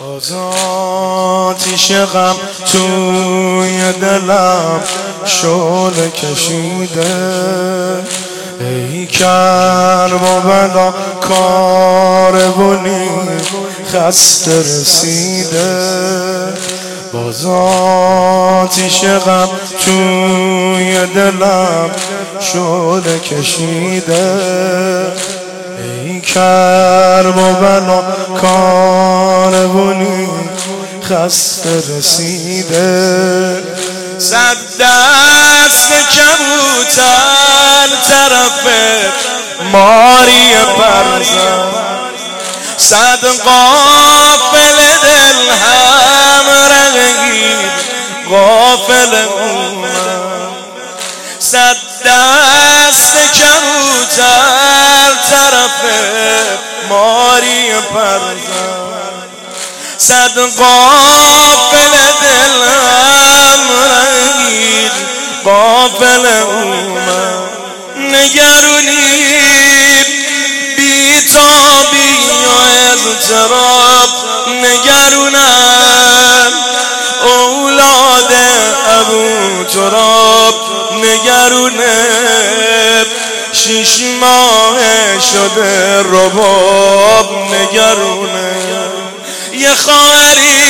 باز آتیش غم توی دلم شعله کشیده. ای کرب و بلا کاربونی خسته رسیده. باز آتیش غم توی دلم شعله کشیده. ای کرب و بلا کاربونی خسته رسیده. صد دست کبوتر طرف ماری پرزن. صد قافل دل هم رنگید قافل اومد. صد دست کبوتر طرف ماری پرزن. صد قافل دلم رنگید قافل اومد نگرونی بیتابی و اضطراب نگرونم اولاد ابو تراب نگرونه شش ماه شده رباب نگرونه یه خواهری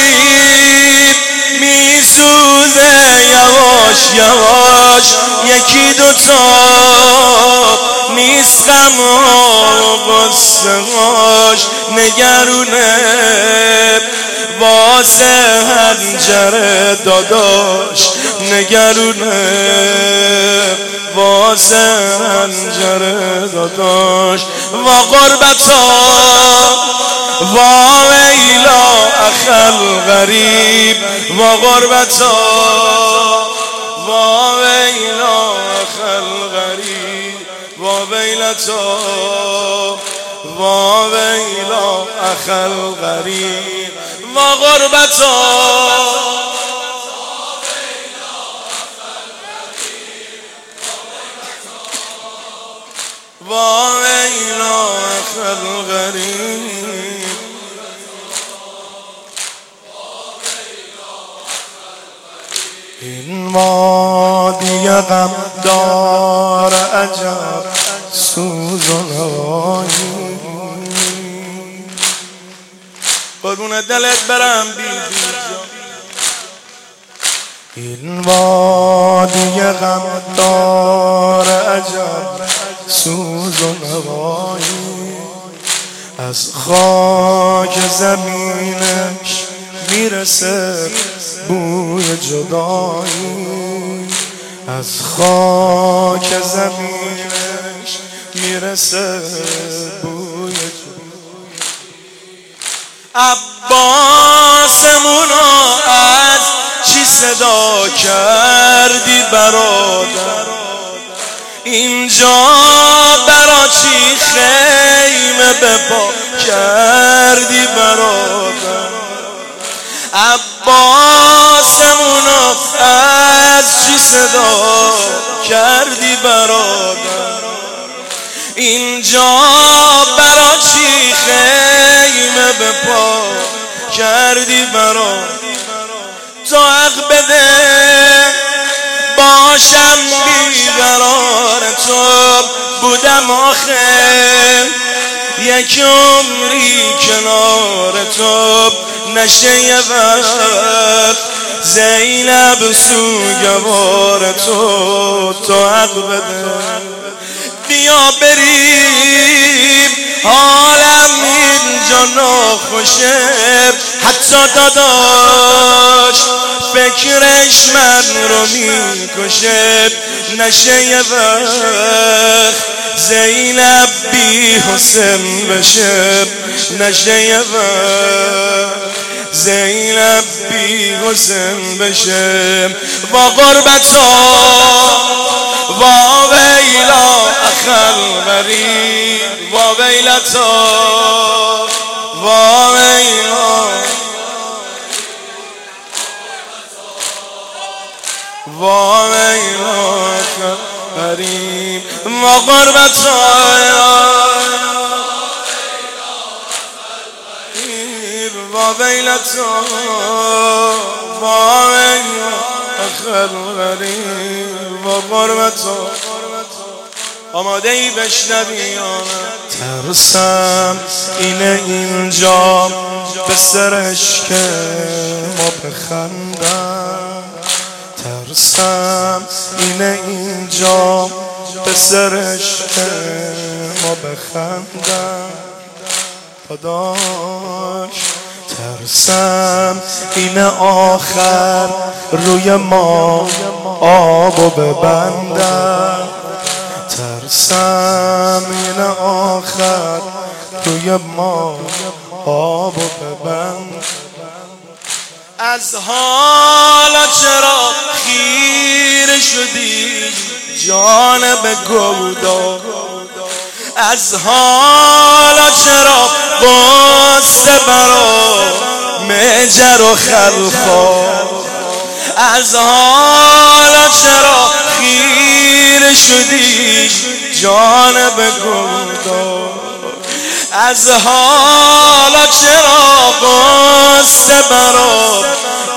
میسوزه یواش یواش. یکی دوتا نیست غم و قصه هاش. نگرونه واسه هنجره داداش. نگرونه واسه هنجره داداش. و غربتا و اخل غریب و غربتا و ویلا اخل غریب و ویلتا و ویلا اخل غریب و غربتا و اخل غریب این وادی غم دار عجب سوز و نوایی قربون دلت برم بی این وادی غم دار خاک زمینش می‌رسه بوی جدایی. از خاک زمینش می‌رسه بوی جدایی. عباسمونو از چی صدا کردی برادر؟ اینجا برا چی خیمه بپا؟ کردی برادر؟ عباسمونو از چی صدا کردی برادر؟ اینجا برا چی خیمه به پا کردی برا تو حق بده باشم بیقرار تو بودم آخه. یک عمری کنار تو نشه یه وقت. زینب سوگوار تو تو حق بده. بیا بریم حالم اینجا ناخوشه. حتی داداش فکرش من رو می‌کشه نشه یه وقت زینب بی حسن بشه نشه یه وقت زینب بی حسن بشه با غربتا و ویلا اخل غریب و ویلتا و ویلا غریب و غربتا و و اخر غریب. و غربتا آماده ای بشنوی ترسم اینه اینجا به سرش که ما بخندم. ترسم اینه اینجا به سرش ما بخندم پداش ترسم. اینه آخر روی ما آبو ببندم. ترسم. اینه آخر روی ما آبو ببند از حالا چرا خیر شدی؟ جانب گودا. از حالا چرا باسته برا مجر و خلخا از حالا چرا خیر شدی جانب گودا؟ از حالا چرا باسته برا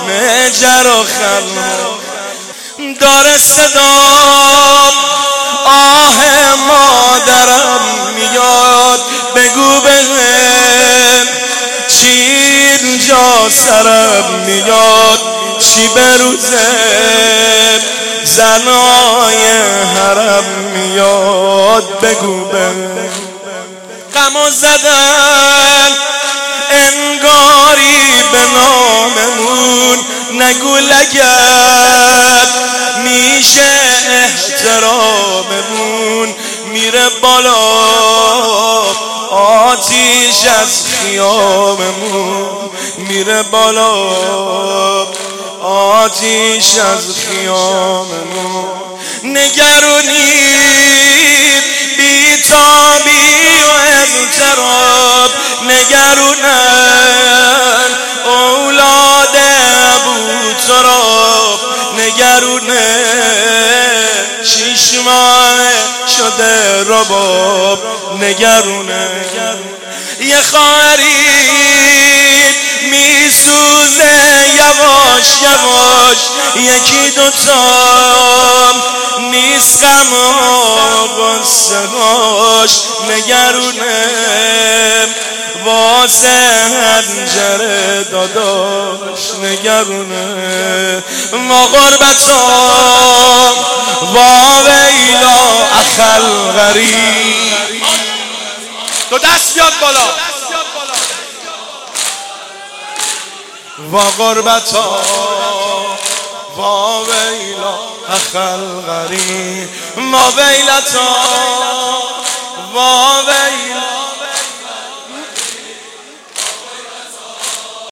مجر و خلخا داره صدا آه مادرم میاد بگو بهم. چی اینجا سرم میاد چی بروزه؟ زنای حرم میاد بگو بهم. غم زدن. احتراممون میره بالا. آتیش از خیاممون میره بالا. آتیش از خیاممون نگرونی بیتابی و اضطراب. نگرونن شده رباب نگرونه. یه خواهری میسوزه یواش یواش. یکی دوتا نیست غم و نگرونه. واسه هنجره داداش نگرونه. ما غربتا و ویلا اخل غریب. تو دست بیاد بالا. و غربتا و ویلا اخل غریب ما ویلتا و ویلا